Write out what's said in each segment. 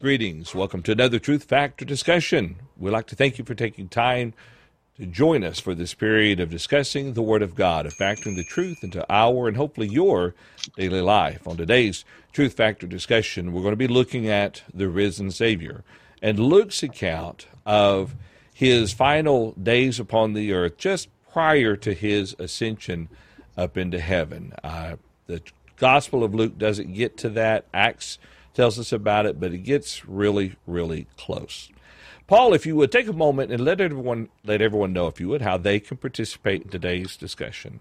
Greetings. Welcome to another Truth Factor discussion. We'd like to thank you for taking time to join us for this period of discussing the Word of God, of factoring the truth into our and hopefully your daily life. On today's Truth Factor discussion, we're going to be looking at the risen Savior and Luke's account of his final days upon the earth just prior to his ascension up into heaven. Uh, the Gospel of Luke doesn't get to that. Acts tells us about it, but it gets really, really close. Paul, if you would take a moment and let everyone let everyone know, if you would, how they can participate in today's discussion.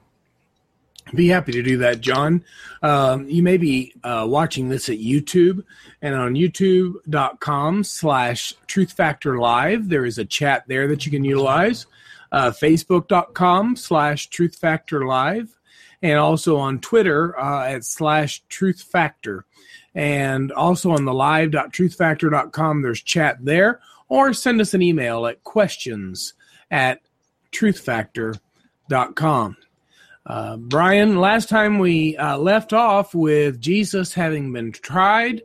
Be happy to do that, John. Um, you may be uh, watching this at YouTube, and on youtube.com slash Truth Factor Live, there is a chat there that you can utilize. Uh, Facebook.com slash Truth Factor Live, and also on Twitter uh, at slash Truth Factor. And also on the live.truthfactor.com, there's chat there, or send us an email at questions at truthfactor.com. Uh, Brian, last time we uh, left off with Jesus having been tried,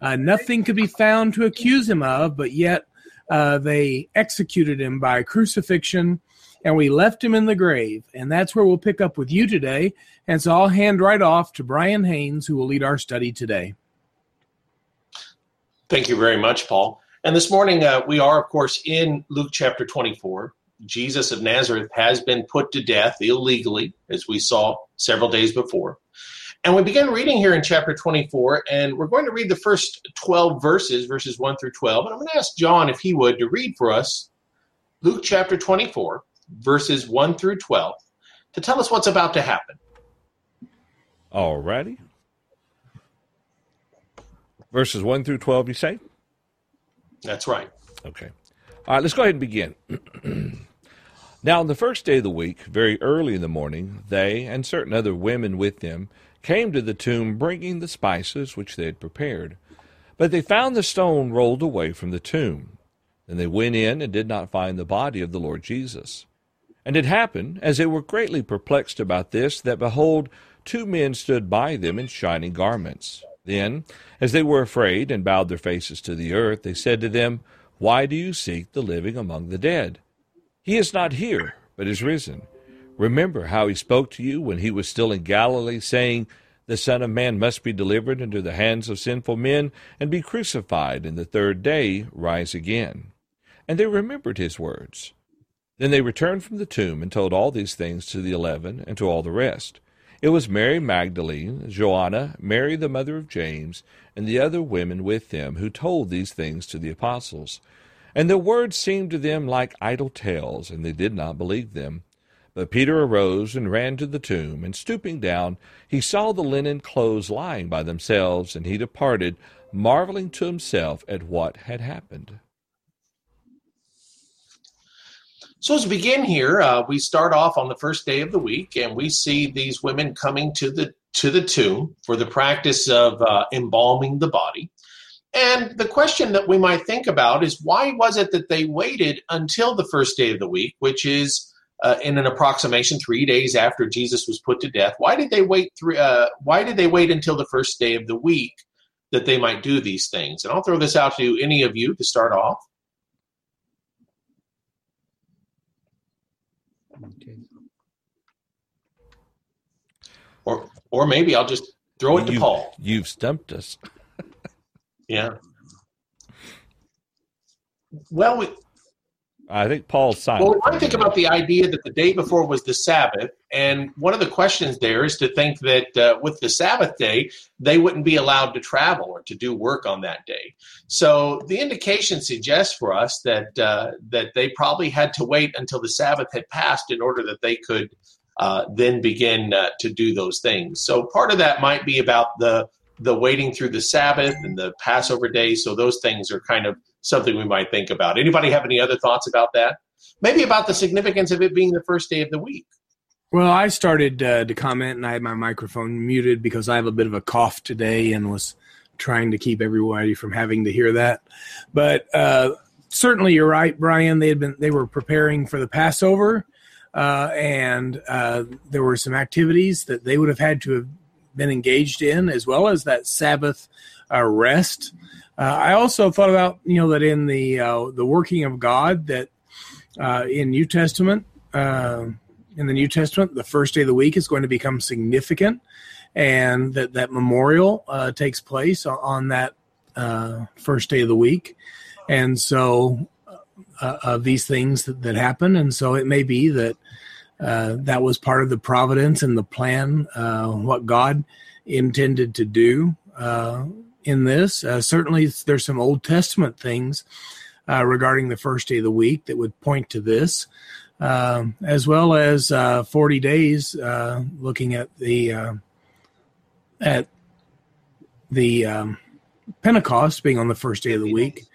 uh, nothing could be found to accuse him of, but yet uh, they executed him by crucifixion and we left him in the grave. And that's where we'll pick up with you today. And so I'll hand right off to Brian Haynes, who will lead our study today. Thank you very much, Paul. And this morning, uh, we are, of course, in Luke chapter 24. Jesus of Nazareth has been put to death illegally, as we saw several days before. And we begin reading here in chapter 24, and we're going to read the first 12 verses, verses 1 through 12. And I'm going to ask John if he would to read for us Luke chapter 24, verses 1 through 12, to tell us what's about to happen. All righty verses 1 through 12, you say? That's right. Okay. All right, let's go ahead and begin. now, on the first day of the week, very early in the morning, they and certain other women with them came to the tomb bringing the spices which they had prepared. But they found the stone rolled away from the tomb. Then they went in and did not find the body of the Lord Jesus. And it happened, as they were greatly perplexed about this, that behold, two men stood by them in shining garments. Then, as they were afraid and bowed their faces to the earth, they said to them, Why do you seek the living among the dead? He is not here, but is risen. Remember how he spoke to you when he was still in Galilee, saying, The Son of Man must be delivered into the hands of sinful men, and be crucified, and the third day rise again. And they remembered his words. Then they returned from the tomb and told all these things to the eleven and to all the rest. It was Mary Magdalene, Joanna, Mary the mother of James, and the other women with them who told these things to the apostles. And the words seemed to them like idle tales, and they did not believe them. But Peter arose and ran to the tomb, and stooping down, he saw the linen clothes lying by themselves, and he departed, marveling to himself at what had happened. So as we begin here, uh, we start off on the first day of the week, and we see these women coming to the to the tomb for the practice of uh, embalming the body. And the question that we might think about is why was it that they waited until the first day of the week, which is uh, in an approximation three days after Jesus was put to death? Why did they wait three? Uh, why did they wait until the first day of the week that they might do these things? And I'll throw this out to any of you to start off. Or or maybe I'll just throw it to Paul. You've stumped us. yeah. Well, we, I think Paul's silent. Well, I think about the idea that the day before was the Sabbath, and one of the questions there is to think that uh, with the Sabbath day, they wouldn't be allowed to travel or to do work on that day. So the indication suggests for us that uh, that they probably had to wait until the Sabbath had passed in order that they could uh, then begin uh, to do those things. So part of that might be about the the waiting through the Sabbath and the Passover day. So those things are kind of something we might think about. Anybody have any other thoughts about that? Maybe about the significance of it being the first day of the week. Well, I started uh, to comment and I had my microphone muted because I have a bit of a cough today and was trying to keep everybody from having to hear that. But uh, certainly, you're right, Brian. They had been they were preparing for the Passover, uh, and uh, there were some activities that they would have had to have been engaged in, as well as that Sabbath uh, rest Uh, I also thought about you know that in the uh, the working of God that uh, in New Testament uh, in the New Testament the first day of the week is going to become significant, and that that memorial uh, takes place on that first day of the week, and so of these things that, that happen, and so it may be that. That was part of the providence and the plan, what God intended to do in this. Uh, certainly, there's some Old Testament things uh, regarding the first day of the week that would point to this, um, as well as uh, 40 days uh, looking at the uh, at the um, Pentecost being on the first day of the week,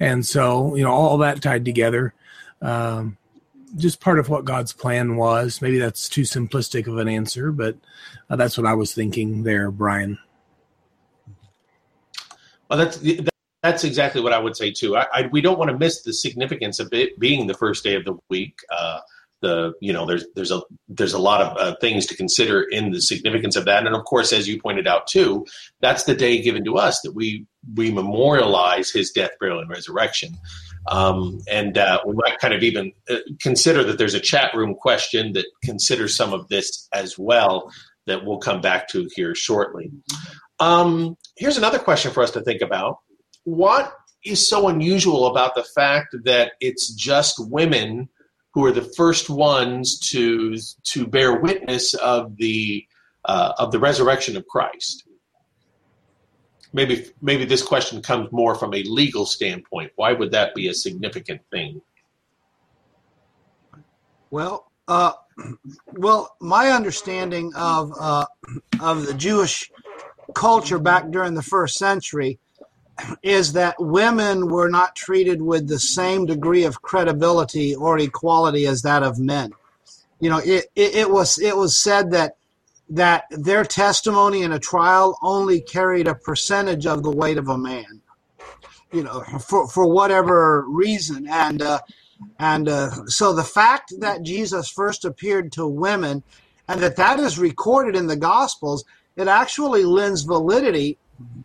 and so you know all that tied together. Um, just part of what God's plan was. Maybe that's too simplistic of an answer, but uh, that's what I was thinking there, Brian. Well, that's that's exactly what I would say too. I, I, we don't want to miss the significance of it being the first day of the week. Uh, the you know there's there's a there's a lot of uh, things to consider in the significance of that, and of course, as you pointed out too, that's the day given to us that we we memorialize his death, burial, and resurrection. Um, and uh, we might kind of even uh, consider that there's a chat room question that considers some of this as well that we'll come back to here shortly. Um, here's another question for us to think about. What is so unusual about the fact that it's just women who are the first ones to to bear witness of the uh, of the resurrection of Christ? Maybe maybe this question comes more from a legal standpoint. Why would that be a significant thing? Well, uh, well, my understanding of uh, of the Jewish culture back during the first century is that women were not treated with the same degree of credibility or equality as that of men. You know, it, it, it was it was said that that their testimony in a trial only carried a percentage of the weight of a man. You know, for for whatever reason, and uh, and uh, so the fact that Jesus first appeared to women, and that that is recorded in the Gospels, it actually lends validity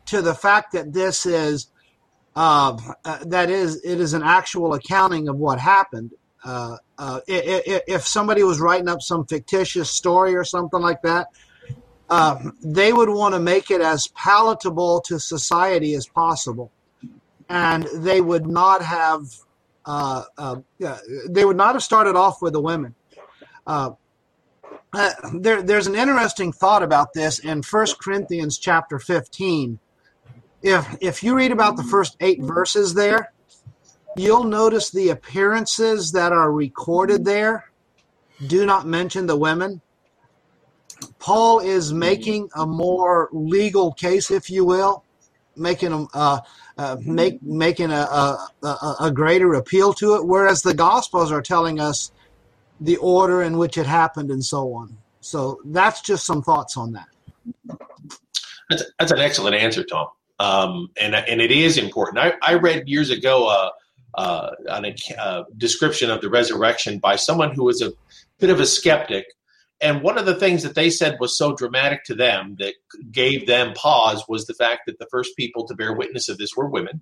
to the fact that this is uh, uh, that is it is an actual accounting of what happened. Uh, uh if somebody was writing up some fictitious story or something like that, uh, they would want to make it as palatable to society as possible, and they would not have uh, they would not have started off with the women. Uh, there, there's an interesting thought about this in First Corinthians chapter 15. If if you read about the first eight verses there, you'll notice the appearances that are recorded there do not mention the women. Paul is making a more legal case, if you will, making a uh, uh, make making a, a, a greater appeal to it, whereas the Gospels are telling us the order in which it happened, and so on. So that's just some thoughts on that. That's, that's an excellent answer, Tom. Um, and and it is important. I, I read years ago uh, uh, on a uh, description of the resurrection by someone who was a bit of a skeptic, and one of the things that they said was so dramatic to them that gave them pause was the fact that the first people to bear witness of this were women,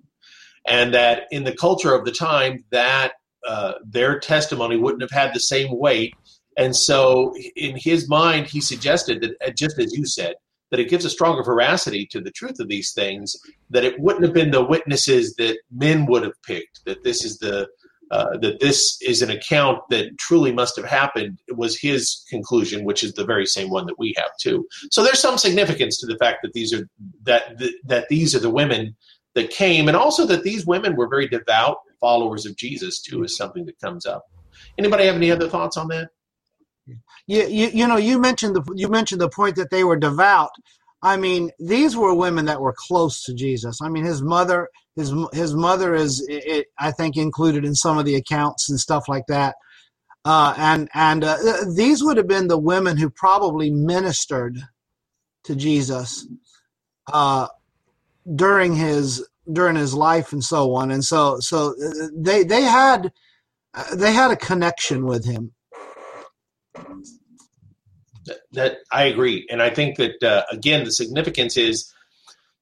and that in the culture of the time that uh, their testimony wouldn't have had the same weight. And so, in his mind, he suggested that, uh, just as you said, that it gives a stronger veracity to the truth of these things, that it wouldn't have been the witnesses that men would have picked, that this is the uh, that this is an account that truly must have happened was his conclusion, which is the very same one that we have too. So there's some significance to the fact that these are that that, that these are the women that came, and also that these women were very devout followers of Jesus too is something that comes up. Anybody have any other thoughts on that? You, you, you know you mentioned the you mentioned the point that they were devout. I mean, these were women that were close to Jesus. I mean, his mother his his mother is it, I think included in some of the accounts and stuff like that. Uh, and and uh, these would have been the women who probably ministered to Jesus uh, during his during his life and so on and so so uh, they they had uh, they had a connection with him that, i agree. And i think that uh, again the significance is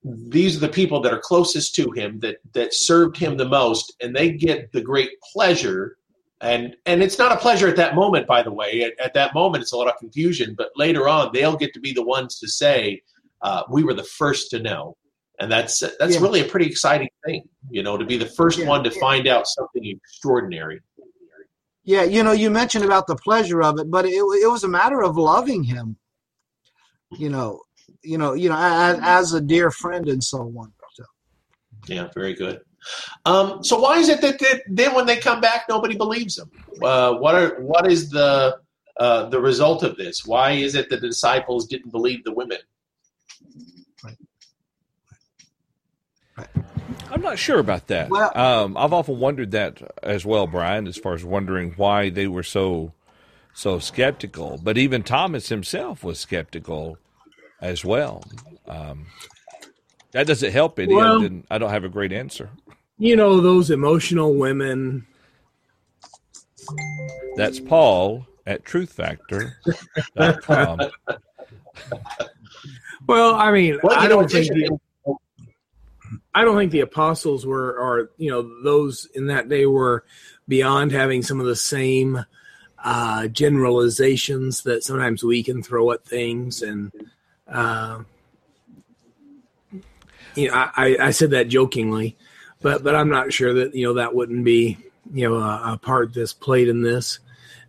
these are the people that are closest to him that that served him the most and they get the great pleasure. And and it's not a pleasure at that moment by the way. At, at that moment it's a lot of confusion but later on they'll get to be the ones to say uh, we were the first to know. And that's that's yeah. really a pretty exciting thing you know to be the first yeah, one to yeah. find out something extraordinary yeah you know you mentioned about the pleasure of it but it, it was a matter of loving him you know you know you know as, as a dear friend and so on so. yeah very good. Um, so why is it that, that, then when they come back nobody believes them? Uh, what are what is the uh, the result of this? Why is it that the disciples didn't believe the women I'm not sure about that. Well, um, I've often wondered that as well, Brian, as far as wondering why they were so so skeptical. But even Thomas himself was skeptical as well. Um, that doesn't help any. Well, I, I don't have a great answer. You know those emotional women. That's Paul at truthfactor.com. well, I mean, well, I don't think the, I don't think the apostles were, or you know, those in that day were beyond having some of the same uh, generalizations that sometimes we can throw at things, and uh, you know, I, I said that jokingly, but but I'm not sure that you know that wouldn't be you know a, a part that's played in this,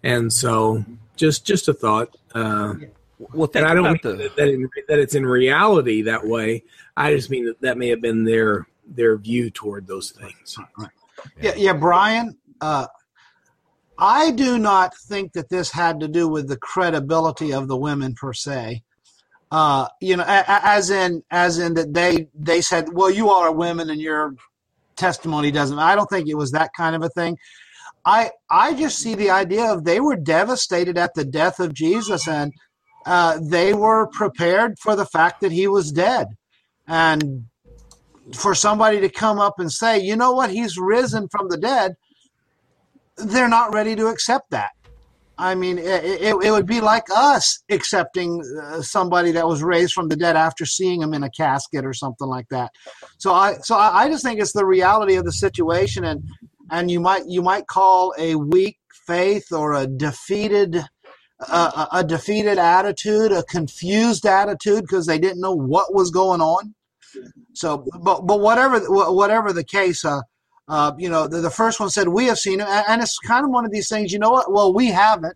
and so just just a thought. Uh, well, and I don't mean the... that, in, that it's in reality that way. I just mean that that may have been their their view toward those things. Right. Yeah, yeah, Brian. Uh, I do not think that this had to do with the credibility of the women per se. Uh, you know, a, a, as in as in that they they said, well, you all are women and your testimony doesn't. I don't think it was that kind of a thing. I I just see the idea of they were devastated at the death of Jesus and uh, they were prepared for the fact that he was dead. And for somebody to come up and say, you know what, he's risen from the dead, they're not ready to accept that. I mean, it, it, it would be like us accepting uh, somebody that was raised from the dead after seeing him in a casket or something like that. So I, so I, I just think it's the reality of the situation, and and you might you might call a weak faith or a defeated a, a defeated attitude, a confused attitude because they didn't know what was going on. So, but but whatever whatever the case, uh, uh, you know, the, the first one said we have seen it, and it's kind of one of these things. You know what? Well, we haven't.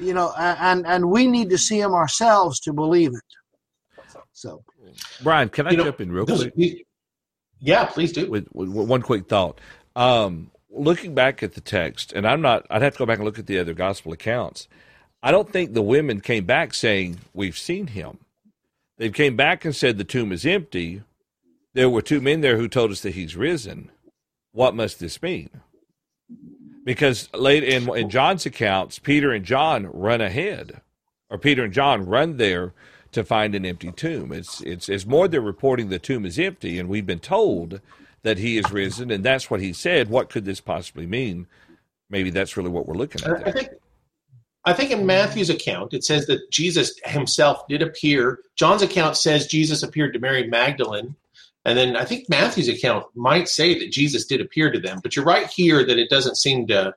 You know, and and we need to see him ourselves to believe it. So, Brian, can I you jump know, in real quick? Yeah, please do. With, with, one quick thought. Um, looking back at the text, and I'm not. I'd have to go back and look at the other gospel accounts. I don't think the women came back saying, We've seen him. They came back and said the tomb is empty. There were two men there who told us that he's risen. What must this mean? Because late in, in John's accounts, Peter and John run ahead, or Peter and John run there to find an empty tomb. It's it's it's more they're reporting the tomb is empty, and we've been told that he is risen, and that's what he said. What could this possibly mean? Maybe that's really what we're looking at. There. I think in Matthew's account, it says that Jesus himself did appear. John's account says Jesus appeared to Mary Magdalene. And then I think Matthew's account might say that Jesus did appear to them. But you're right here that it doesn't seem to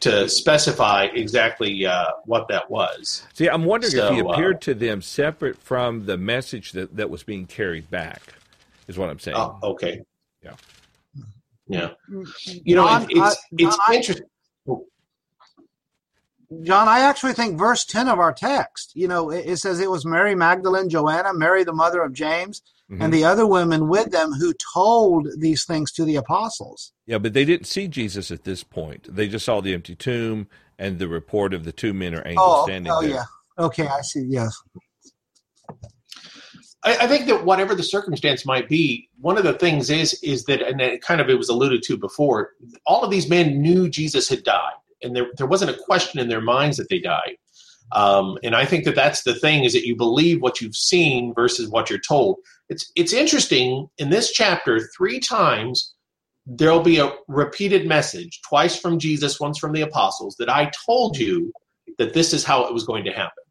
to specify exactly uh, what that was. See, I'm wondering so, if he appeared uh, to them separate from the message that, that was being carried back, is what I'm saying. Oh, okay. Yeah. Yeah. You know, it, it's, it's interesting. John, I actually think verse 10 of our text, you know, it, it says it was Mary Magdalene, Joanna, Mary, the mother of James, mm-hmm. and the other women with them who told these things to the apostles. Yeah, but they didn't see Jesus at this point. They just saw the empty tomb and the report of the two men or angels oh, standing oh, there. yeah. Okay, I see. Yes. I, I think that whatever the circumstance might be, one of the things is is that, and it kind of it was alluded to before. All of these men knew Jesus had died and there, there wasn't a question in their minds that they died. Um, and I think that that's the thing is that you believe what you've seen versus what you're told. It's it's interesting in this chapter three times there'll be a repeated message twice from Jesus, once from the apostles that I told you that this is how it was going to happen.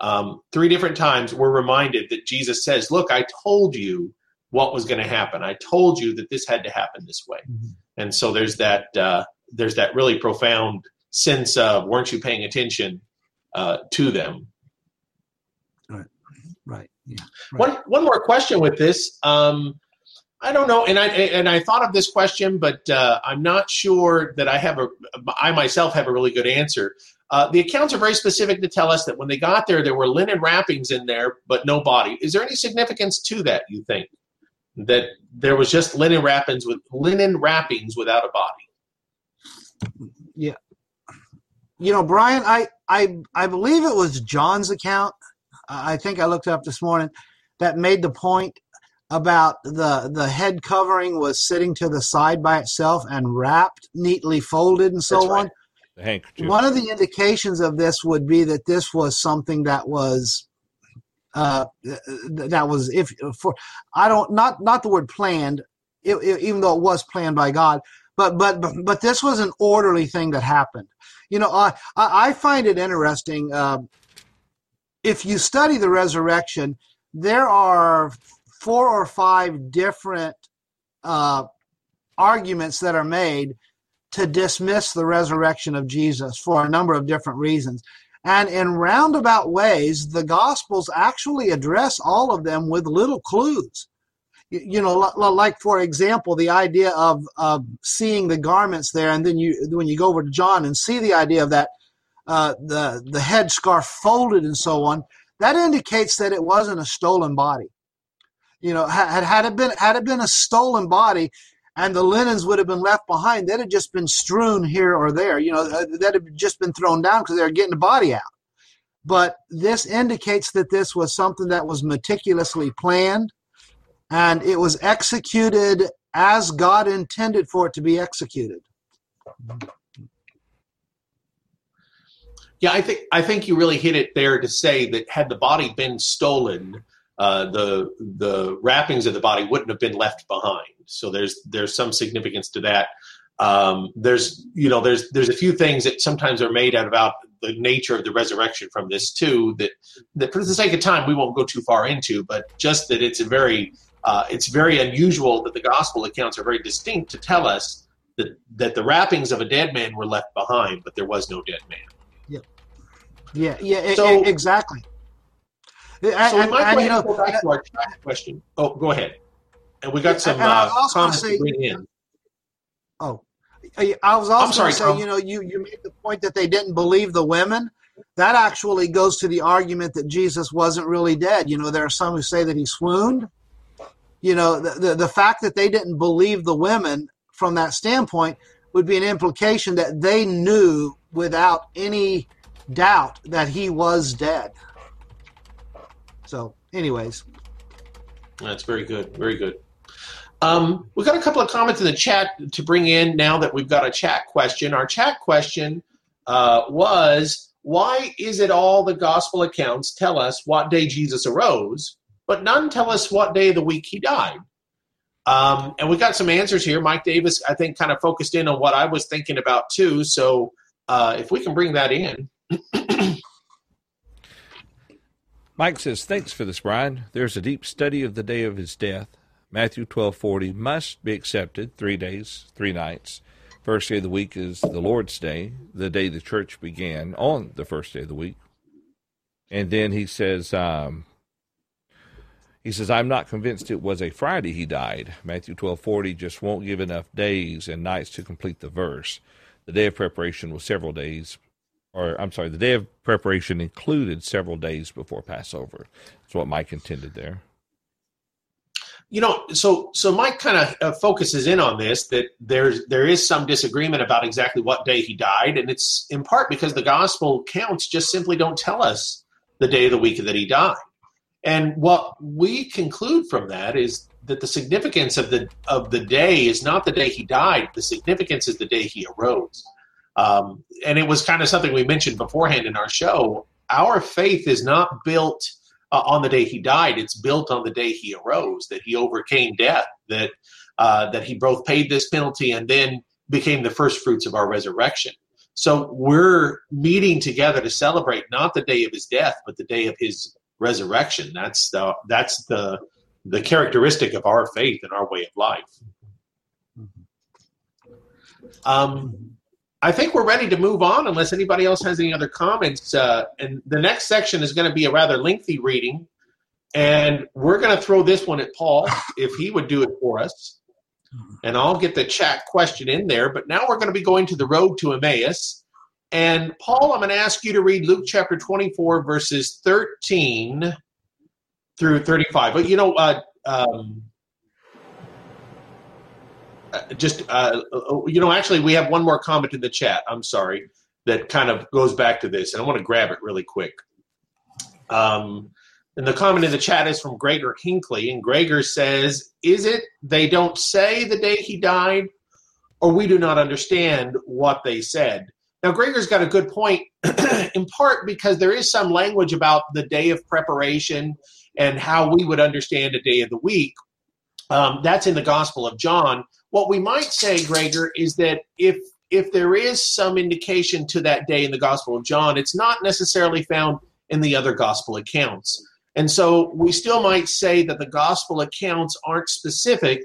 Um, three different times we're reminded that Jesus says, "Look, I told you what was going to happen. I told you that this had to happen this way. Mm-hmm. And so there's that uh, there's that really profound sense of weren't you paying attention uh, to them? Right. Right. Yeah. Right. One one more question with this. Um, I don't know, and I and I thought of this question, but uh, I'm not sure that I have a. I myself have a really good answer. Uh, the accounts are very specific to tell us that when they got there, there were linen wrappings in there, but no body. Is there any significance to that? You think that there was just linen wrappings with linen wrappings without a body? Yeah, you know, Brian, I I I believe it was John's account. I think I looked up this morning that made the point about the the head covering was sitting to the side by itself and wrapped neatly folded and so on. One of the indications of this would be that this was something that was uh, that was if for I don't not not the word planned, it, it, even though it was planned by God, but but but this was an orderly thing that happened. You know, I I find it interesting. Uh, if you study the resurrection, there are four or five different uh, arguments that are made to dismiss the resurrection of Jesus for a number of different reasons. And in roundabout ways, the Gospels actually address all of them with little clues. You know, like for example, the idea of, of seeing the garments there, and then you when you go over to John and see the idea of that uh, the the headscarf folded and so on, that indicates that it wasn't a stolen body. You know, had had it been had it been a stolen body, and the linens would have been left behind. That had just been strewn here or there. You know, uh, that had just been thrown down because they were getting the body out. But this indicates that this was something that was meticulously planned and it was executed as God intended for it to be executed. Yeah, I think I think you really hit it there to say that had the body been stolen, uh, the the wrappings of the body wouldn't have been left behind. So there's there's some significance to that. Um, there's you know there's there's a few things that sometimes are made out about the nature of the resurrection from this too that that for the sake of time we won't go too far into, but just that it's a very uh, it's very unusual that the gospel accounts are very distinct to tell us that that the wrappings of a dead man were left behind, but there was no dead man. Yeah, yeah, yeah, so, exactly. So and, you know, go back to our question. Oh, go ahead. And we got some uh, comments say, to bring in. Oh, I was also going to say, you know, you, you made the point that they didn't believe the women. That actually goes to the argument that Jesus wasn't really dead. You know, there are some who say that he swooned. You know, the, the, the fact that they didn't believe the women from that standpoint would be an implication that they knew without any doubt that he was dead. So, anyways. That's very good. Very good. Um, we've got a couple of comments in the chat to bring in now that we've got a chat question. Our chat question uh, was Why is it all the gospel accounts tell us what day Jesus arose, but none tell us what day of the week he died? Um, and we got some answers here. Mike Davis, I think, kind of focused in on what I was thinking about too. So uh, if we can bring that in. Mike says, Thanks for this, Brian. There's a deep study of the day of his death. Matthew 12:40 must be accepted 3 days, 3 nights. First day of the week is the Lord's day, the day the church began on the first day of the week. And then he says um, he says I'm not convinced it was a Friday he died. Matthew 12:40 just won't give enough days and nights to complete the verse. The day of preparation was several days or I'm sorry, the day of preparation included several days before Passover. That's what Mike intended there you know, so so Mike kind of uh, focuses in on this that there's there is some disagreement about exactly what day he died, and it's in part because the gospel counts just simply don't tell us the day of the week that he died. And what we conclude from that is that the significance of the of the day is not the day he died. The significance is the day he arose. Um, and it was kind of something we mentioned beforehand in our show. Our faith is not built uh, on the day he died. It's built on the day he arose, that he overcame death, that uh, that he both paid this penalty and then became the first fruits of our resurrection. So we're meeting together to celebrate not the day of his death, but the day of his resurrection. That's the that's the the characteristic of our faith and our way of life. Um, I think we're ready to move on unless anybody else has any other comments. Uh, and the next section is going to be a rather lengthy reading. And we're going to throw this one at Paul if he would do it for us. And I'll get the chat question in there. But now we're going to be going to the road to Emmaus. And Paul, I'm going to ask you to read Luke chapter 24, verses 13 through 35. But you know, uh, um, uh, just uh, you know, actually, we have one more comment in the chat. I'm sorry, that kind of goes back to this, and I want to grab it really quick. Um, and the comment in the chat is from Gregor Hinckley, and Gregor says, "Is it they don't say the day he died, or we do not understand what they said?" Now, Gregor's got a good point, in part because there is some language about the day of preparation and how we would understand a day of the week. Um, that's in the Gospel of John. What we might say, Gregor, is that if if there is some indication to that day in the Gospel of John, it's not necessarily found in the other Gospel accounts. And so we still might say that the Gospel accounts aren't specific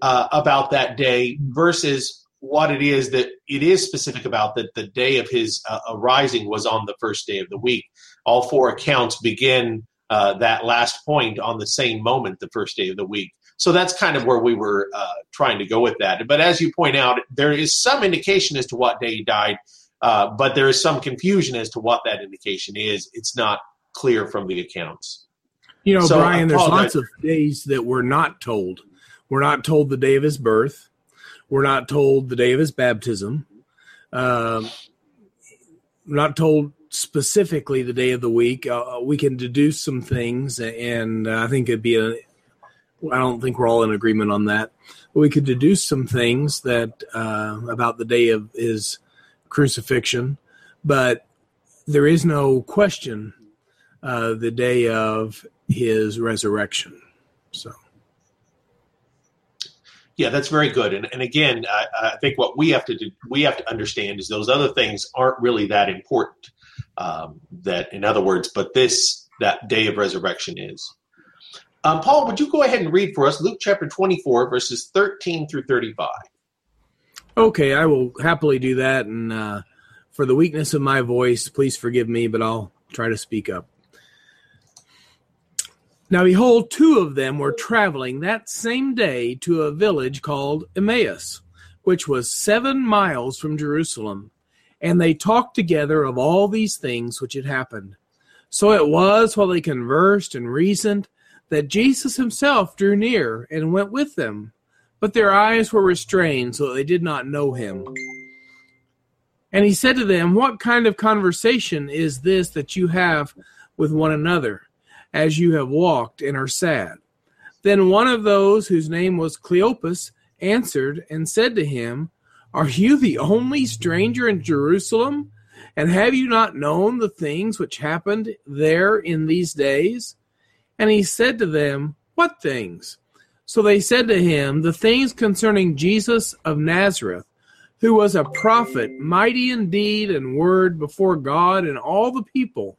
uh, about that day versus what it is that it is specific about that the day of his uh, arising was on the first day of the week. All four accounts begin uh, that last point on the same moment, the first day of the week. So that's kind of where we were uh, trying to go with that. But as you point out, there is some indication as to what day he died, uh, but there is some confusion as to what that indication is. It's not clear from the accounts. You know, so Brian, there's lots of days that we're not told. We're not told the day of his birth. We're not told the day of his baptism. Uh, we're not told specifically the day of the week. Uh, we can deduce some things, and I think it'd be a. I don't think we're all in agreement on that. But we could deduce some things that uh, about the day of his crucifixion, but there is no question uh, the day of his resurrection. So. Yeah, that's very good. And, and again, I, I think what we have to do, we have to understand is those other things aren't really that important. Um, that, in other words, but this that day of resurrection is. Um, Paul, would you go ahead and read for us Luke chapter 24, verses 13 through 35? Okay, I will happily do that. And uh, for the weakness of my voice, please forgive me, but I'll try to speak up. Now, behold, two of them were traveling that same day to a village called Emmaus, which was seven miles from Jerusalem and they talked together of all these things which had happened. So it was while they conversed and reasoned that Jesus himself drew near and went with them. But their eyes were restrained, so that they did not know him. And he said to them, What kind of conversation is this that you have with one another, as you have walked and are sad? Then one of those whose name was Cleopas answered and said to him, are you the only stranger in Jerusalem? And have you not known the things which happened there in these days? And he said to them, What things? So they said to him, The things concerning Jesus of Nazareth, who was a prophet, mighty in deed and word before God and all the people,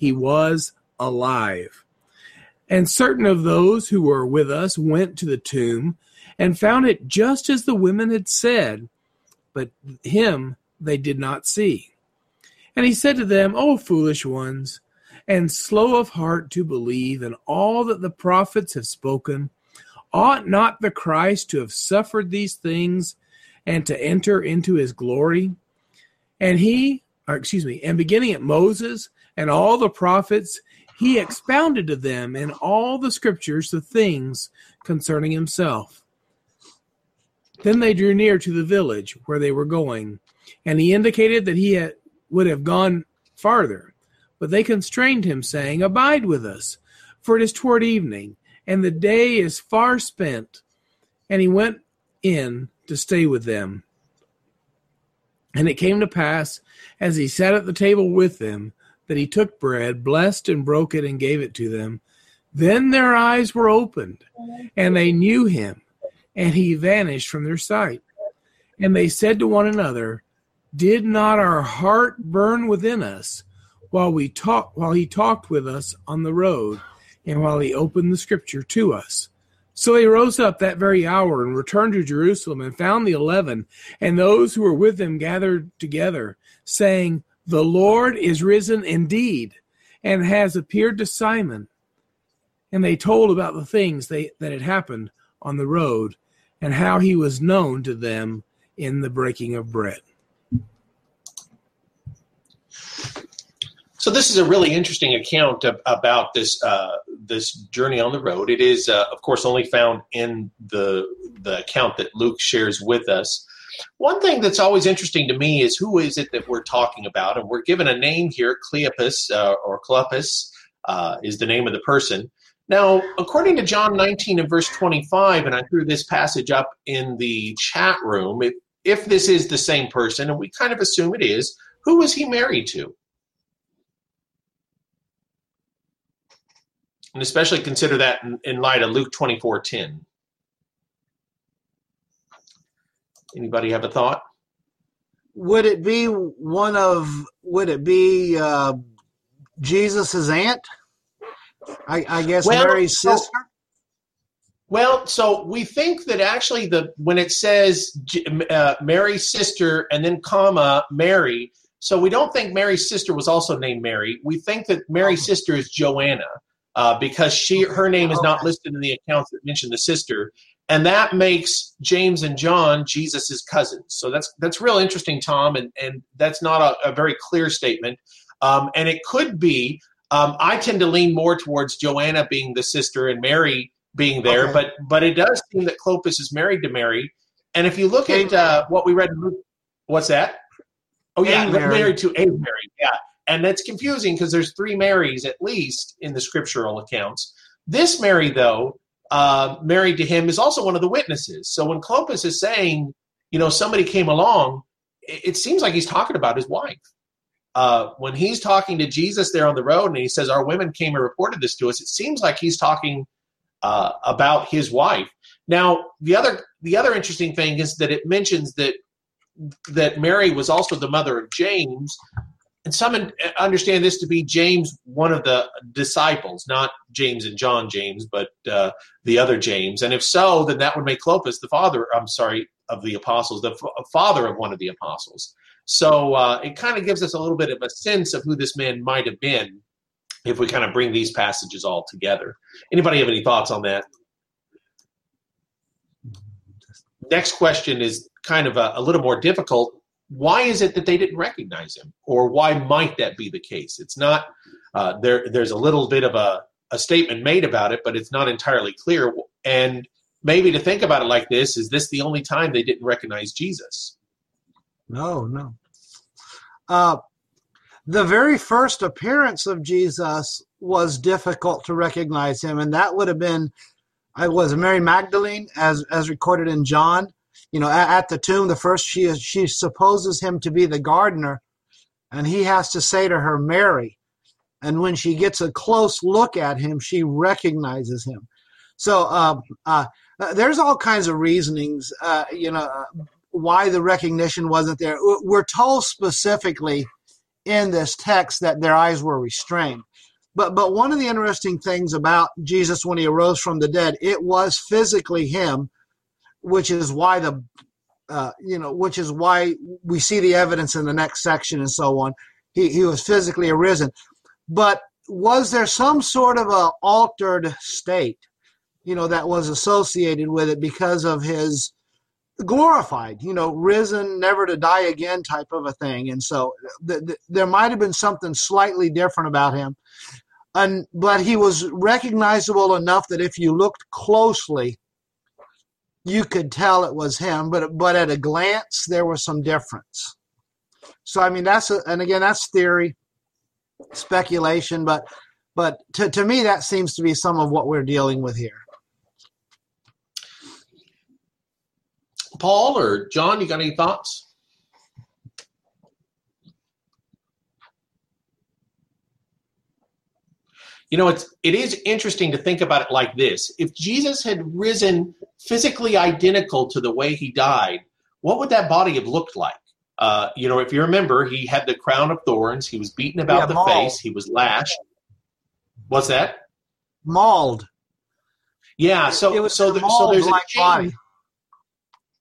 he was alive. And certain of those who were with us went to the tomb and found it just as the women had said but him they did not see. And he said to them, O foolish ones, and slow of heart to believe in all that the prophets have spoken, ought not the Christ to have suffered these things and to enter into his glory? And he, or excuse me, and beginning at Moses and all the prophets, he expounded to them in all the scriptures the things concerning himself. Then they drew near to the village where they were going, and he indicated that he had, would have gone farther. But they constrained him, saying, Abide with us, for it is toward evening, and the day is far spent. And he went in to stay with them. And it came to pass, as he sat at the table with them, that he took bread, blessed and broke it, and gave it to them. Then their eyes were opened, and they knew him, and he vanished from their sight. And they said to one another, Did not our heart burn within us while we talk while he talked with us on the road, and while he opened the scripture to us? So he rose up that very hour and returned to Jerusalem and found the eleven and those who were with them gathered together, saying, The Lord is risen indeed, and has appeared to Simon. And they told about the things they, that had happened on the road and how he was known to them in the breaking of bread. So this is a really interesting account of, about this uh, this journey on the road. It is, uh, of course, only found in the the account that Luke shares with us. One thing that's always interesting to me is who is it that we're talking about, and we're given a name here, Cleopas uh, or Clopas uh, is the name of the person. Now, according to John 19 and verse 25, and I threw this passage up in the chat room, if, if this is the same person, and we kind of assume it is, who was he married to? and especially consider that in, in light of Luke 24:10. Anybody have a thought? Would it be one of? Would it be uh, Jesus's aunt? I, I guess well, Mary's sister. Well, so we think that actually the when it says uh, Mary's sister and then comma Mary, so we don't think Mary's sister was also named Mary. We think that Mary's sister is Joanna uh, because she her name is not listed in the accounts that mention the sister, and that makes James and John Jesus's cousins. So that's that's real interesting, Tom, and and that's not a, a very clear statement. Um, and it could be. Um, I tend to lean more towards Joanna being the sister and Mary being there, okay. but but it does seem that Clopas is married to Mary. And if you look at uh, what we read, what's that? Oh yeah, married to a Mary. Yeah, and that's confusing because there's three Marys at least in the scriptural accounts. This Mary, though, uh, married to him, is also one of the witnesses. So when Clopas is saying, you know, somebody came along, it, it seems like he's talking about his wife. Uh, when he's talking to Jesus there on the road and he says, Our women came and reported this to us, it seems like he's talking uh, about his wife. Now, the other the other interesting thing is that it mentions that that Mary was also the mother of James, and some understand this to be James, one of the disciples, not James and John James, but uh, the other James. And if so, then that would make Clopas the father. I'm sorry, of the apostles, the f- father of one of the apostles. So uh, it kind of gives us a little bit of a sense of who this man might have been, if we kind of bring these passages all together. Anybody have any thoughts on that? Next question is kind of a, a little more difficult why is it that they didn't recognize him? Or why might that be the case? It's not uh, there there's a little bit of a, a statement made about it but it's not entirely clear. And maybe to think about it like this is this the only time they didn't recognize jesus? No no. Uh, the very first appearance of jesus was difficult to recognize him and that would have been i was mary magdalene as as recorded in john you know, at, at the tomb, the first she she supposes him to be the gardener, and he has to say to her, Mary. And when she gets a close look at him, she recognizes him. So uh, uh, there's all kinds of reasonings, uh, you know, why the recognition wasn't there. We're told specifically in this text that their eyes were restrained. But but one of the interesting things about Jesus when he arose from the dead, it was physically him which is why the uh, you know which is why we see the evidence in the next section and so on. He he was physically arisen, but was there some sort of a altered state, you know, that was associated with it because of his glorified, you know, risen, never to die again type of a thing. And so th- th- there might have been something slightly different about him. And, but he was recognizable enough that if you looked closely, you could tell it was him, but but at a glance there was some difference. So I mean that's a, and again that's theory, speculation, but But to, to me, that seems to be some of what we're dealing with here. Paul or John, you got any thoughts? You know, it's it is interesting to think about it like this. If Jesus had risen physically identical to the way he died, what would that body have looked like? Uh, you know, if you remember, he had the crown of thorns. He was beaten about Yeah, the mauled. face. He was lashed. What's that? Mauled. Yeah. So it was so, there, so there's a change. body.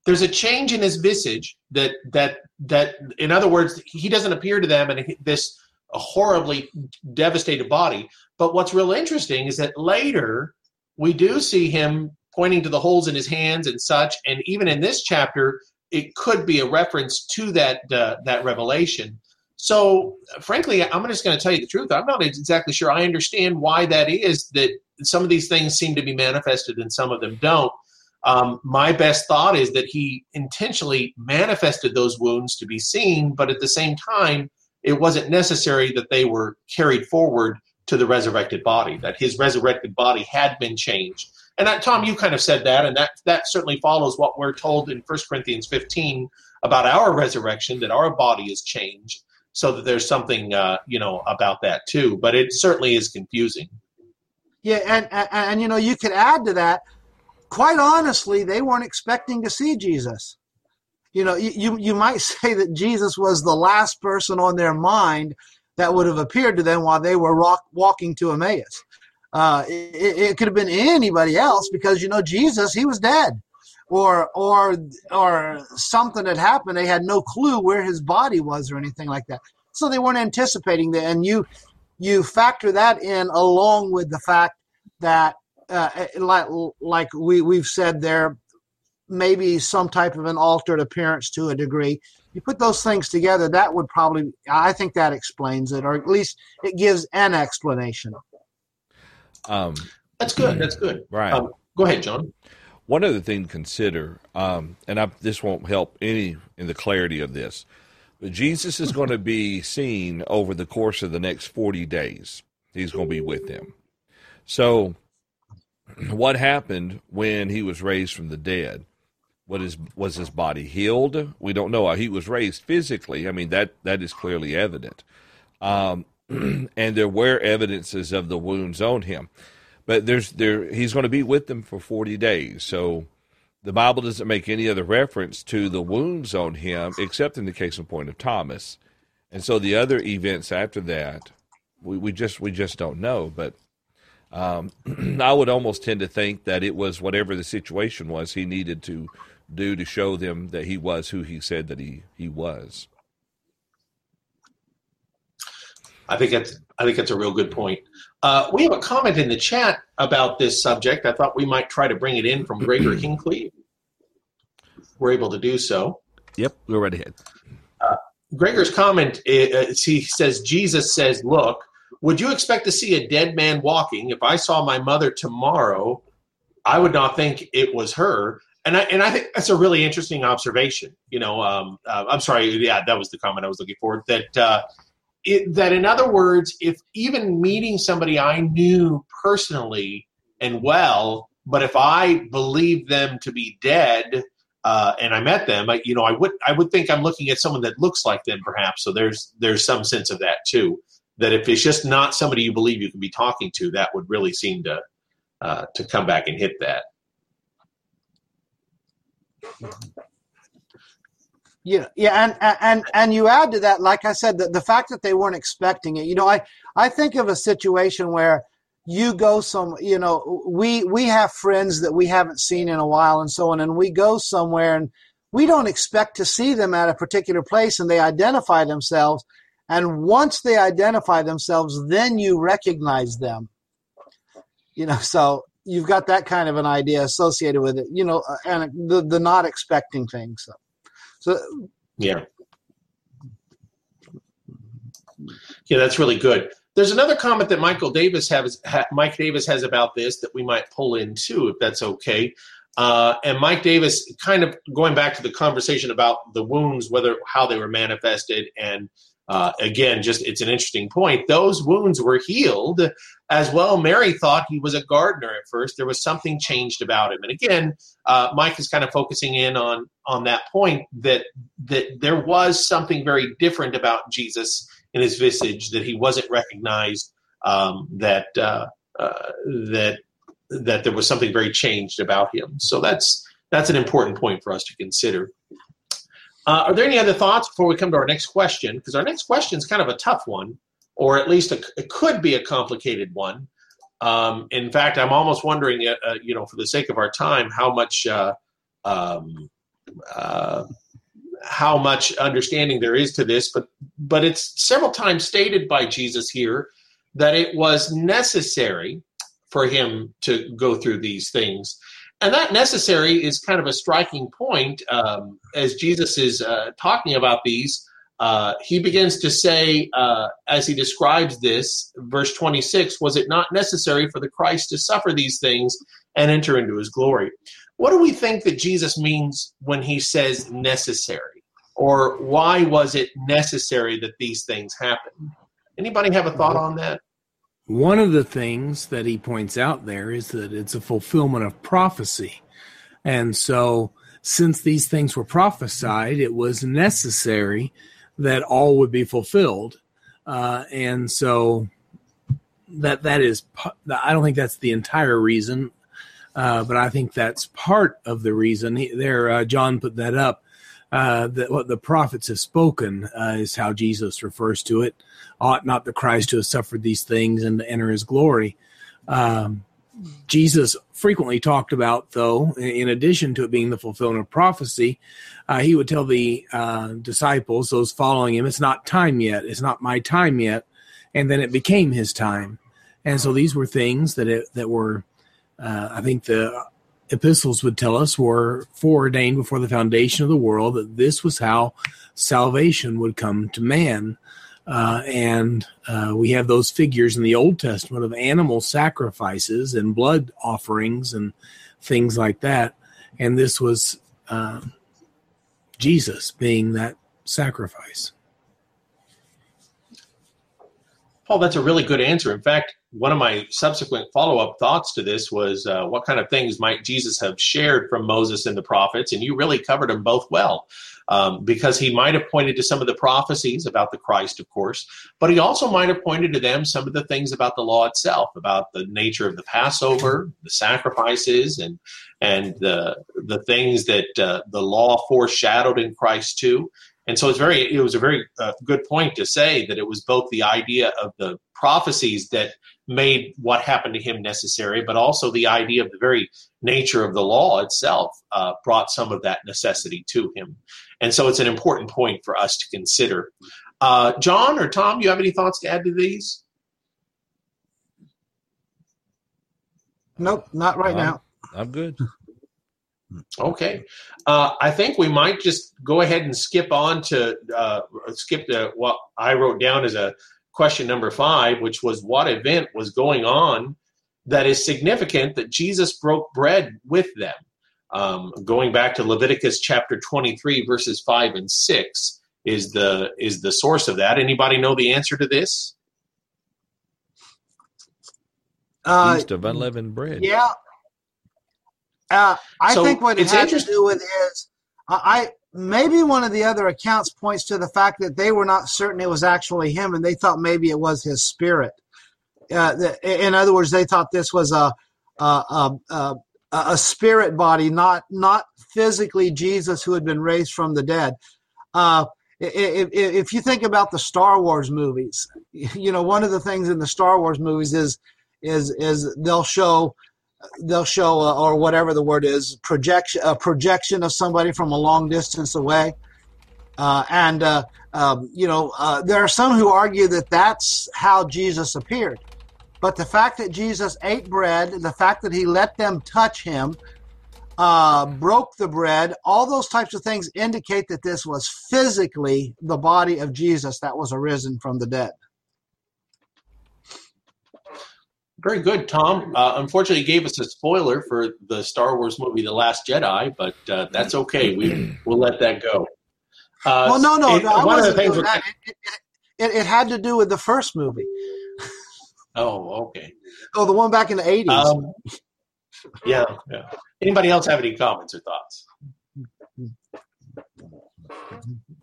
There's a change in his visage that that that in other words, he doesn't appear to them and this horribly devastated body. But what's real interesting is that later we do see him pointing to the holes in his hands and such, and even in this chapter, it could be a reference to that uh, that revelation. So, frankly, I'm just going to tell you the truth. I'm not exactly sure I understand why that is. That some of these things seem to be manifested and some of them don't. Um, my best thought is that he intentionally manifested those wounds to be seen, but at the same time, it wasn't necessary that they were carried forward to the resurrected body. That his resurrected body had been changed. And that, Tom, you kind of said that, and that that certainly follows what we're told in 1 Corinthians 15 about our resurrection, that our body is changed, so that there's something uh, you know about that too. But it certainly is confusing. Yeah, and, and and you know you could add to that. Quite honestly, they weren't expecting to see Jesus. You know, you you, might say that Jesus was the last person on their mind that would have appeared to them while they were rock, walking to Emmaus. Uh, it, it could have been anybody else because you know Jesus, he was dead, or or or something had happened. They had no clue where his body was or anything like that. So they weren't anticipating that. And you you factor that in along with the fact that uh, like like we we've said there maybe some type of an altered appearance to a degree you put those things together that would probably i think that explains it or at least it gives an explanation Um, That's good. That's good. right. Um, go ahead, John. One other thing to consider, um, and I, this won't help any in the clarity of this, but Jesus is going to be seen over the course of the next 40 days. He's going to be with them. So, what happened when he was raised from the dead? What is was his body healed? We don't know. How he was raised physically. I mean that that is clearly evident, um, and there were evidences of the wounds on him but there's there he's going to be with them for 40 days so the bible doesn't make any other reference to the wounds on him except in the case in point of thomas and so the other events after that we, we just we just don't know but um, i would almost tend to think that it was whatever the situation was he needed to do to show them that he was who he said that he he was I think that's I think that's a real good point. Uh, we have a comment in the chat about this subject. I thought we might try to bring it in from Gregor Hinckley. We're able to do so. yep go right ahead Gregor's comment is he says Jesus says, "Look, would you expect to see a dead man walking? If I saw my mother tomorrow, I would not think it was her." And I and I think that's a really interesting observation. You know, um, uh, I'm sorry, yeah, that was the comment I was looking for. That uh, it, that in other words, if even meeting somebody I knew personally and well, but if I believed them to be dead, uh, and I met them, I, you know, I would I would think I'm looking at someone that looks like them, perhaps. So there's there's some sense of that too. That if it's just not somebody you believe you can be talking to, that would really seem to uh, to come back and hit that. Yeah, yeah, and and and you add to that, like I said, the, the fact that they weren't expecting it. You know, I I think of a situation where you go some, you know, we we have friends that we haven't seen in a while and so on, and we go somewhere and we don't expect to see them at a particular place, and they identify themselves, and once they identify themselves, then you recognize them. You know, so you've got that kind of an idea associated with it. You know, uh, and the the not expecting things. So. So Yeah. Yeah, that's really good. There's another comment that Michael Davis has, ha, Mike Davis has about this that we might pull in too, if that's okay. Uh, and Mike Davis, kind of going back to the conversation about the wounds, whether how they were manifested, and uh, again, just it's an interesting point. Those wounds were healed as well. Mary thought he was a gardener at first. There was something changed about him, and again, uh, Mike is kind of focusing in on on that point that that there was something very different about Jesus in his visage that he wasn't recognized. Um, that uh, uh that that there was something very changed about him. So that's that's an important point for us to consider. Uh, are there any other thoughts before we come to our next question? Because our next question is kind of a tough one, or at least a, it could be a complicated one. Um, in fact, I'm almost wondering, uh, uh, you know, for the sake of our time, how much uh, um, uh, how much understanding there is to this. But but it's several times stated by Jesus here that it was necessary for him to go through these things and that necessary is kind of a striking point um, as Jesus is uh, talking about these. Uh, he begins to say, uh, as he describes this, verse 26, was it not necessary for the Christ to suffer these things and enter into his glory? What do we think that Jesus means when he says necessary? Or why was it necessary that these things happen? Anybody have a thought on that? One of the things that he points out there is that it's a fulfillment of prophecy. And so, since these things were prophesied, it was necessary that all would be fulfilled. Uh, and so, that that is, I don't think that's the entire reason, uh, but I think that's part of the reason. He, there, uh, John put that up. Uh, that what the prophets have spoken uh, is how Jesus refers to it ought not the Christ to have suffered these things and to enter his glory. Um, Jesus frequently talked about, though, in addition to it being the fulfillment of prophecy, uh, he would tell the uh, disciples, those following him, it's not time yet. It's not my time yet. And then it became his time. And so these were things that it, that were, uh, I think the epistles would tell us, were foreordained before the foundation of the world that this was how salvation would come to man. Uh, and uh, we have those figures in the Old Testament of animal sacrifices and blood offerings and things like that. And this was uh, Jesus being that sacrifice. Paul, that's a really good answer. In fact, one of my subsequent follow up thoughts to this was uh, what kind of things might Jesus have shared from Moses and the prophets? And you really covered them both well um, because he might have pointed to some of the prophecies about the Christ, of course, but he also might have pointed to them some of the things about the law itself, about the nature of the Passover, the sacrifices, and and the the things that uh, the law foreshadowed in Christ too. And so it's very it was a very uh, good point to say that it was both the idea of the prophecies that made what happened to him necessary, but also the idea of the very nature of the law itself uh, brought some of that necessity to him. And so it's an important point for us to consider. Uh, John or Tom, you have any thoughts to add to these? Nope, not right now. I'm good. Okay, uh, I think we might just go ahead and skip on to uh, skip to what I wrote down as a question number five, which was what event was going on that is significant that Jesus broke bread with them. Um, going back to Leviticus chapter 23, verses 5 and 6 is the is the source of that. Anybody know the answer to this? Uh, Feast of unleavened bread. Yeah. Uh, I so think what it had to do with is I maybe one of the other accounts points to the fact that they were not certain it was actually him, and they thought maybe it was his spirit. Uh, in other words, they thought this was a a, a, a a spirit body, not not physically Jesus who had been raised from the dead. Uh, if, if you think about the Star Wars movies, you know one of the things in the Star Wars movies is is is they'll show they'll show uh, or whatever the word is projection a projection of somebody from a long distance away, uh, and uh, um, you know uh, there are some who argue that that's how Jesus appeared. But the fact that Jesus ate bread, the fact that he let them touch him, uh, broke the bread, all those types of things indicate that this was physically the body of Jesus that was arisen from the dead. Very good, Tom. Uh, unfortunately, gave us a spoiler for the Star Wars movie, The Last Jedi, but uh, that's okay. We we'll let that go. Uh, well, no, no, no. I wasn't doing that. It, it, It, it had to do with the first movie. Oh, okay. Oh, the one back in the 80s. Um, yeah, yeah. Anybody else have any comments or thoughts?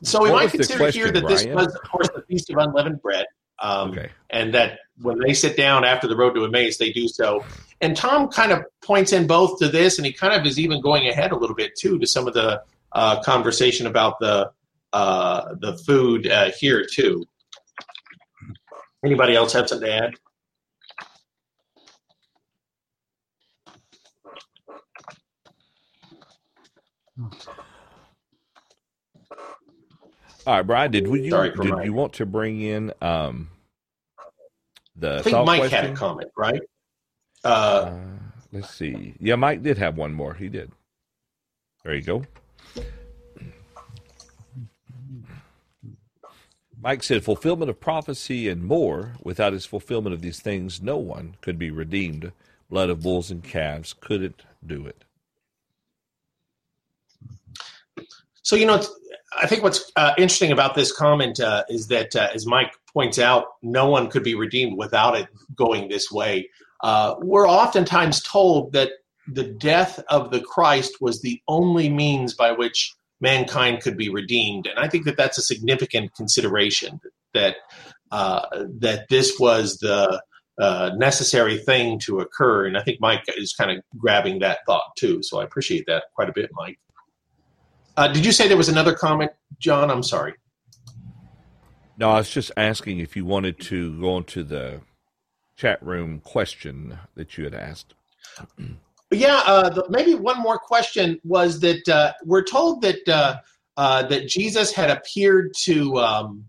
So we What might was the consider here question, that this was, of course, the Feast of Unleavened Bread, um, Okay. and that when they sit down after the road to Emmaus, they do so. And Tom kind of points in both to this, and he kind of is even going ahead a little bit too to some of the uh, conversation about the uh, the food uh, here too. Anybody else have something to add? All right, Brian. Did we, you Sorry did you want to bring in um the I think Mike question? had a comment, right? Uh, Uh, let's see. Yeah, Mike did have one more. He did. There you go. Mike said, fulfillment of prophecy and more. Without his fulfillment of these things, no one could be redeemed. Blood of bulls and calves couldn't do it. So you know, I think what's uh, interesting about this comment uh, is that, uh, as Mike points out, no one could be redeemed without it going this way. Uh, we're oftentimes told that the death of the Christ was the only means by which mankind could be redeemed, and I think that that's a significant consideration. That uh, that this was the uh, necessary thing to occur, and I think Mike is kind of grabbing that thought too. So I appreciate that quite a bit, Mike. Uh, did you say there was another comment, John? I'm sorry. No, I was just asking if you wanted to go into the chat room question that you had asked. Yeah, uh, the, maybe one more question was that uh, we're told that uh, uh, that Jesus had appeared to um,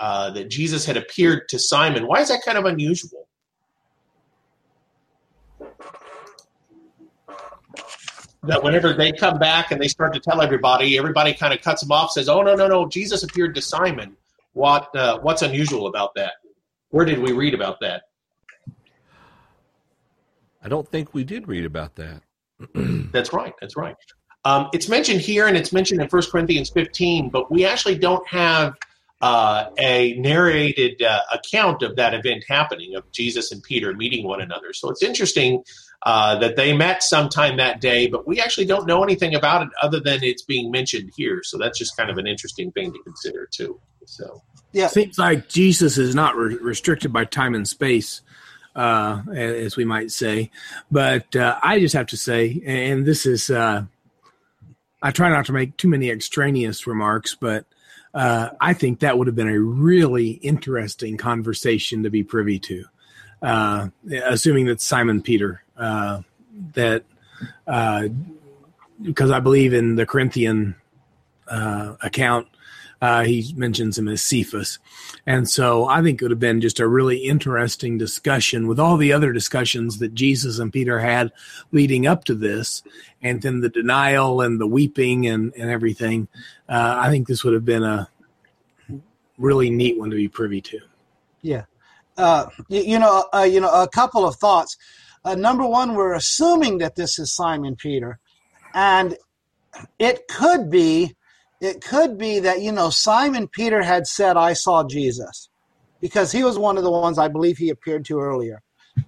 uh, that Jesus had appeared to Simon. Why is that kind of unusual? That whenever they come back and they start to tell everybody, everybody kind of cuts them off, says, "Oh no, no, no! Jesus appeared to Simon." What uh, what's unusual about that? Where did we read about that? I don't think we did read about that. That's right. That's right. Um, it's mentioned here and it's mentioned in 1 Corinthians 15, but we actually don't have uh, a narrated uh, account of that event happening, of Jesus and Peter meeting one another. So it's interesting uh, that they met sometime that day, but we actually don't know anything about it other than it's being mentioned here. So that's just kind of an interesting thing to consider, too. So. yeah. Seems like Jesus is not re- restricted by time and space, uh, as we might say. But uh, I just have to say, and this is, uh, I try not to make too many extraneous remarks, but uh, I think that would have been a really interesting conversation to be privy to, uh, assuming that Simon Peter, uh, that because I believe in the Corinthian uh, account, uh, he mentions him as Cephas. And so I think it would have been just a really interesting discussion with all the other discussions that Jesus and Peter had leading up to this, and then the denial and the weeping and, and everything. Uh, I think this would have been a really neat one to be privy to. Yeah. Uh, you, you know, uh, you know, a couple of thoughts. Uh, number one, we're assuming that this is Simon Peter, and it could be, it could be that you know Simon Peter had said, "I saw Jesus," because he was one of the ones I believe he appeared to earlier,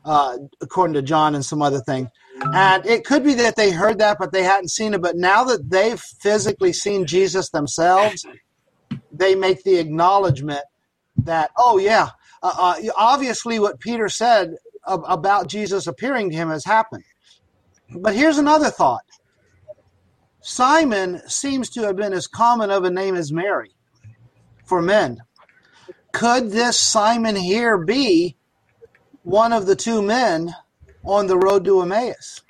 uh, according to John and some other thing. And it could be that they heard that, but they hadn't seen it. But now that they've physically seen Jesus themselves, they make the acknowledgement that, oh yeah, uh, uh, obviously what Peter said ab- about Jesus appearing to him has happened. But here's another thought. Simon seems to have been as common of a name as Mary for men. Could this Simon here be one of the two men on the road to Emmaus?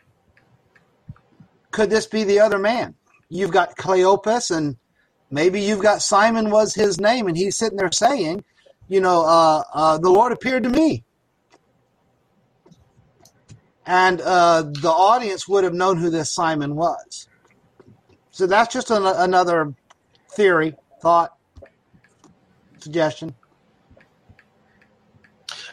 Could this be the other man? You've got Cleopas, and maybe you've got Simon was his name, and he's sitting there saying, you know, uh, uh, the Lord appeared to me. And uh, the audience would have known who this Simon was. So that's just an, another theory, thought, suggestion.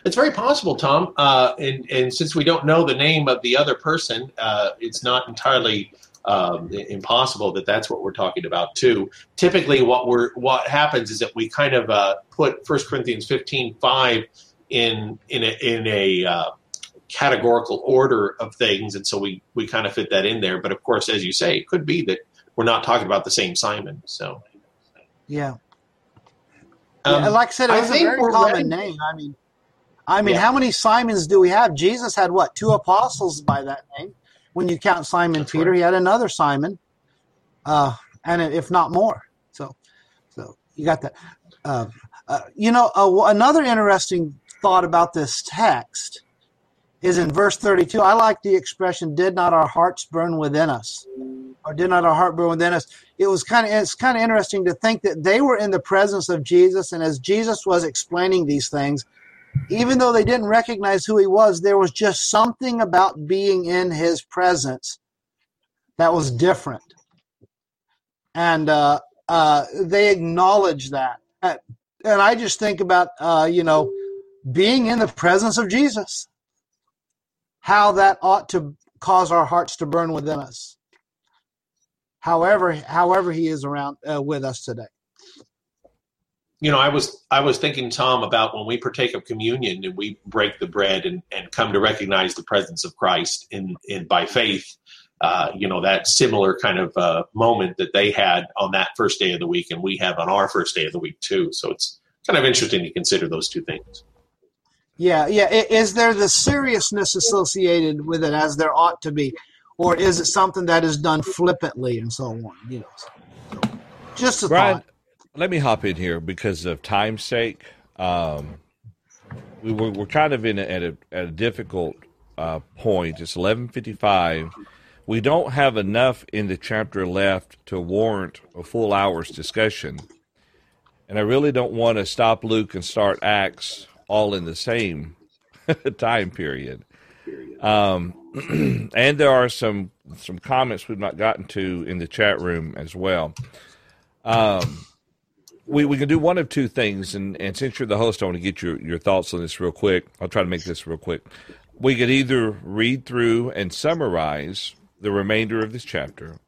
It's very possible, Tom. Uh, and, and since we don't know the name of the other person, uh, it's not entirely um, impossible that that's what we're talking about too. Typically, what we're what happens is that we kind of uh, put 1 Corinthians 15, 5 in in a, in a uh, categorical order of things, and so we we kind of fit that in there. But of course, as you say, it could be that we're not talking about the same Simon. So yeah. Um, yeah, like I said, it I was a very common ready. name. I mean, I mean, Yeah. how many Simons do we have? Jesus had what two apostles by that name. When you count Simon That's Peter, right. he had another Simon, uh, and if not more. So, so you got that. Uh, uh, you know, uh, another interesting thought about this text is in verse 32. I like the expression, "Did not our hearts burn within us?" or did not our heart burn within us? It was kind of it's kind of interesting to think that they were in the presence of Jesus, and as Jesus was explaining these things, even though they didn't recognize who he was, there was just something about being in his presence that was different, and uh, uh, they acknowledged that. And I just think about uh, you know being in the presence of Jesus, how that ought to cause our hearts to burn within us however however he is around uh, with us today you know, I was I was thinking, Tom, about when we partake of communion and we break the bread and, and come to recognize the presence of Christ in in by faith. Uh, you know that similar kind of uh, moment that they had on that first day of the week, and we have on our first day of the week too. So it's kind of interesting to consider those two things. Yeah yeah is there the seriousness associated with it as there ought to be or is it something that is done flippantly and so on you know just a Brian, thought let me hop in here because of time's sake. Um, we were, we're kind of in a, at a at a difficult uh, point. It's eleven fifty five. We don't have enough in the chapter left to warrant a full hour's discussion, and I really don't want to stop Luke and start Acts all in the same time period. Um, and there are some some comments we've not gotten to in the chat room as well. Um, we, we can do one of two things, and, and since you're the host, I want to get your, your thoughts on this real quick. I'll try to make this real quick. We could either read through and summarize the remainder of this chapter,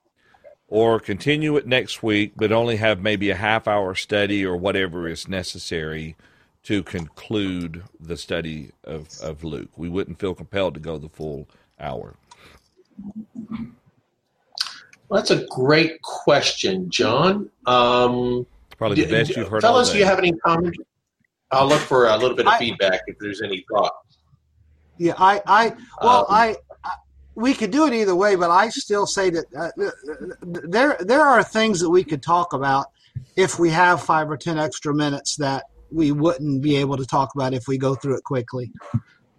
or continue it next week, but only have maybe a half hour study or whatever is necessary to conclude the study of, of Luke. We wouldn't feel compelled to go the full hour. Well, that's a great question, John. Um, Probably the best you've heard fellas, all do you have any comments? I'll look for a little bit of I- feedback if there's any thought. yeah i i well Um, I, I we could do it either way but i still say that uh, there there are things that we could talk about if we have five or ten extra minutes that we wouldn't be able to talk about if we go through it quickly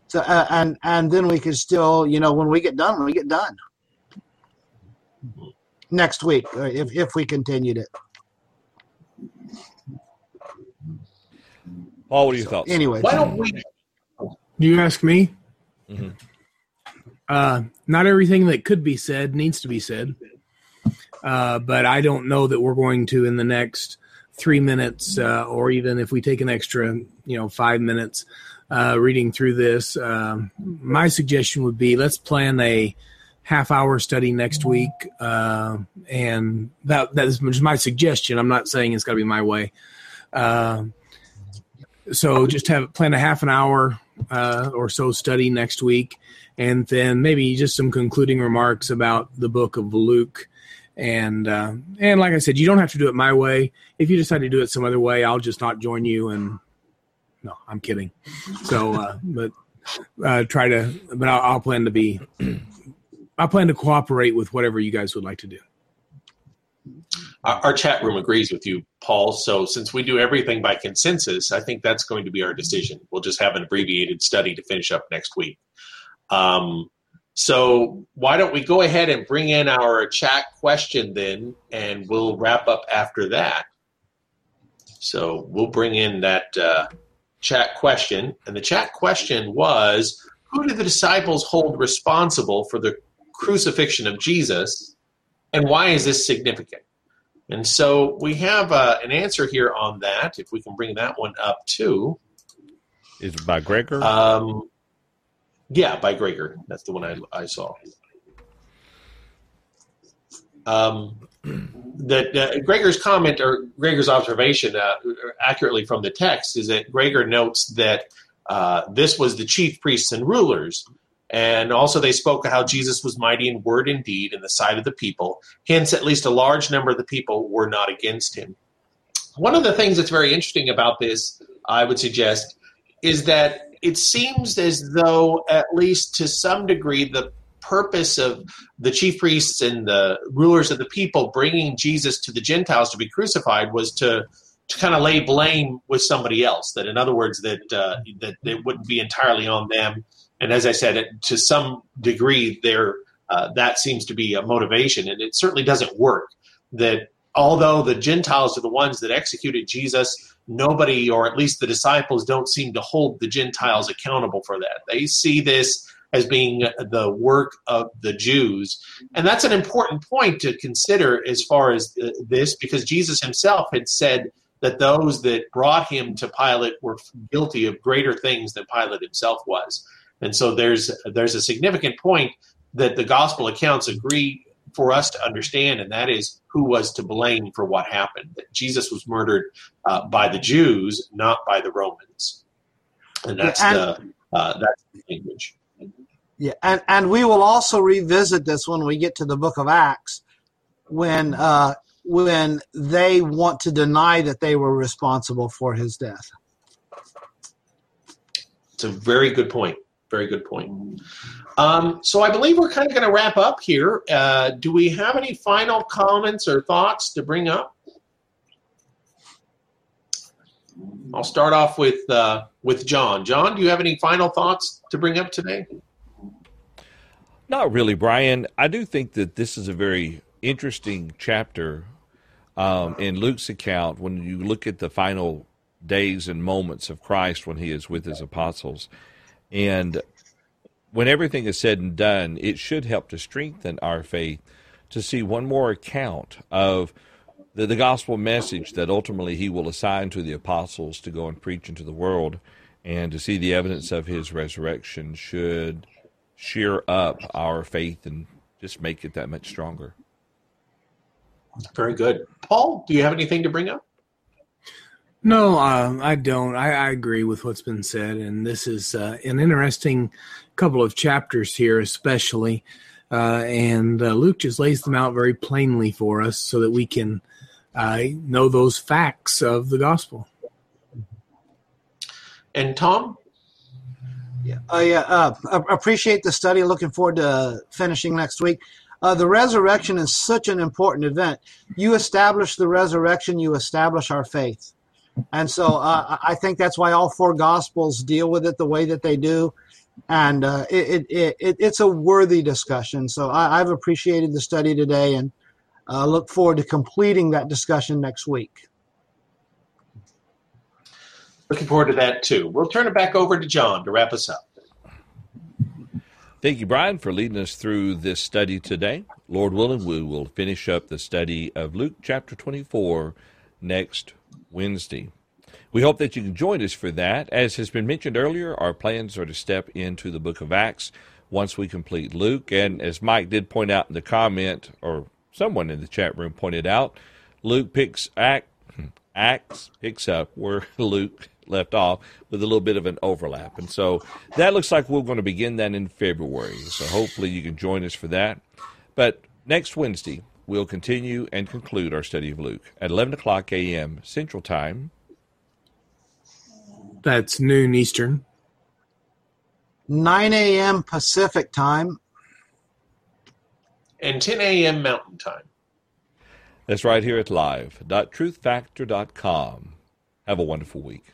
so uh, and and then we could still you know when we get done we get done next week uh, if if we continued it Paul, what are your thoughts? anyway Why don't we? Do you ask me? Mhm. Uh, not everything that could be said needs to be said, uh, but I don't know that we're going to in the next three minutes, uh, or even if we take an extra, you know, five minutes uh, reading through this. Um, my suggestion would be let's plan a half hour study next week, uh, and that that is my suggestion. I'm not saying it's got to be my way. Uh, so just have plan a half an hour uh, or so study next week, and then maybe just some concluding remarks about the book of Luke. And uh, and like I said, you don't have to do it my way. If you decide to do it some other way, I'll just not join you. And no, I'm kidding. So, uh, but uh, try to. But I'll, I'll plan to be. I plan to cooperate with whatever you guys would like to do. Our, our chat room agrees with you, Paul. So since we do everything by consensus, I think that's going to be our decision. We'll just have an abbreviated study to finish up next week. Um, so why don't we go ahead and bring in our chat question then, and we'll wrap up after that. So we'll bring in that uh, chat question, and the chat question was: Who did the disciples hold responsible for the crucifixion of Jesus, and why is this significant? And so we have uh, an answer here on that. If we can bring that one up too. Is it by Gregor? Um, yeah, by Gregor. That's the one I, I saw. um, that uh, Gregor's comment or Gregor's observation, uh, accurately from the text, is that Gregor notes that uh, this was the chief priests and rulers. And also, they spoke of how Jesus was mighty in word and deed in the sight of the people. Hence, at least a large number of the people were not against him. One of the things that's very interesting about this, I would suggest, is that it seems as though, at least to some degree, the purpose of the chief priests and the rulers of the people bringing Jesus to the Gentiles to be crucified was to to kind of lay blame with somebody else. That, in other words, that uh, that it wouldn't be entirely on them. And as I said, to some degree, there uh, that seems to be a motivation, and it certainly doesn't work. That although the Gentiles are the ones that executed Jesus, nobody, or at least the disciples, don't seem to hold the Gentiles accountable for that. They see this as being the work of the Jews. And that's an important point to consider as far as uh, this, because Jesus himself had said that those that brought him to Pilate were guilty of greater things than Pilate himself was. And so there's there's a significant point that the gospel accounts agree for us to understand, and that is who was to blame for what happened. That Jesus was murdered uh, by the Jews, not by the Romans, and that's and, the uh, that's the language. Yeah, and and we will also revisit this when we get to the Book of Acts, when uh, when they want to deny that they were responsible for his death. It's a very good point. Very good point. Um, so I believe we're kind of going to wrap up here. Uh, do we have any final comments or thoughts to bring up? I'll start off with uh, with John. John, do you have any final thoughts to bring up today? Not really, Brian. I do think that this is a very interesting chapter um, in Luke's account when you look at the final days and moments of Christ when he is with his apostles. And when everything is said and done, it should help to strengthen our faith to see one more account of the, the gospel message that ultimately he will assign to the apostles to go and preach into the world and to see the evidence of his resurrection should sheer up our faith and just make it that much stronger. Very good. Paul, do you have anything to bring up? No, uh, I don't. I, I, agree with what's been said, and this is uh, an interesting couple of chapters here, especially. Uh, and uh, Luke just lays them out very plainly for us so that we can uh, know those facts of the gospel. And Tom, yeah, I uh, appreciate the study. Looking forward to finishing next week. Uh, the resurrection is such an important event. You establish the resurrection, you establish our faith. And so uh, I think that's why all four gospels deal with it the way that they do. And uh, it, it, it, it's a worthy discussion. So I, have appreciated the study today and uh, look forward to completing that discussion next week. Looking forward to that too. We'll turn it back over to John to wrap us up. Thank you, Brian, for leading us through this study today. Lord willing, we will finish up the study of Luke chapter 24 next Wednesday. We hope that you can join us for that. As has been mentioned earlier, our plans are to step into the book of Acts once we complete Luke. And as Mike did point out in the comment, or someone in the chat room pointed out, Luke picks Act, Acts picks up where Luke left off with a little bit of an overlap. And so that looks like we're going to begin that in February. So hopefully you can join us for that. But next Wednesday, we'll continue and conclude our study of Luke at 11 o'clock a.m. Central Time. That's noon Eastern. 9 a.m. Pacific Time. And 10 a.m. Mountain Time. That's right here at live.truthfactor.com. Have a wonderful week.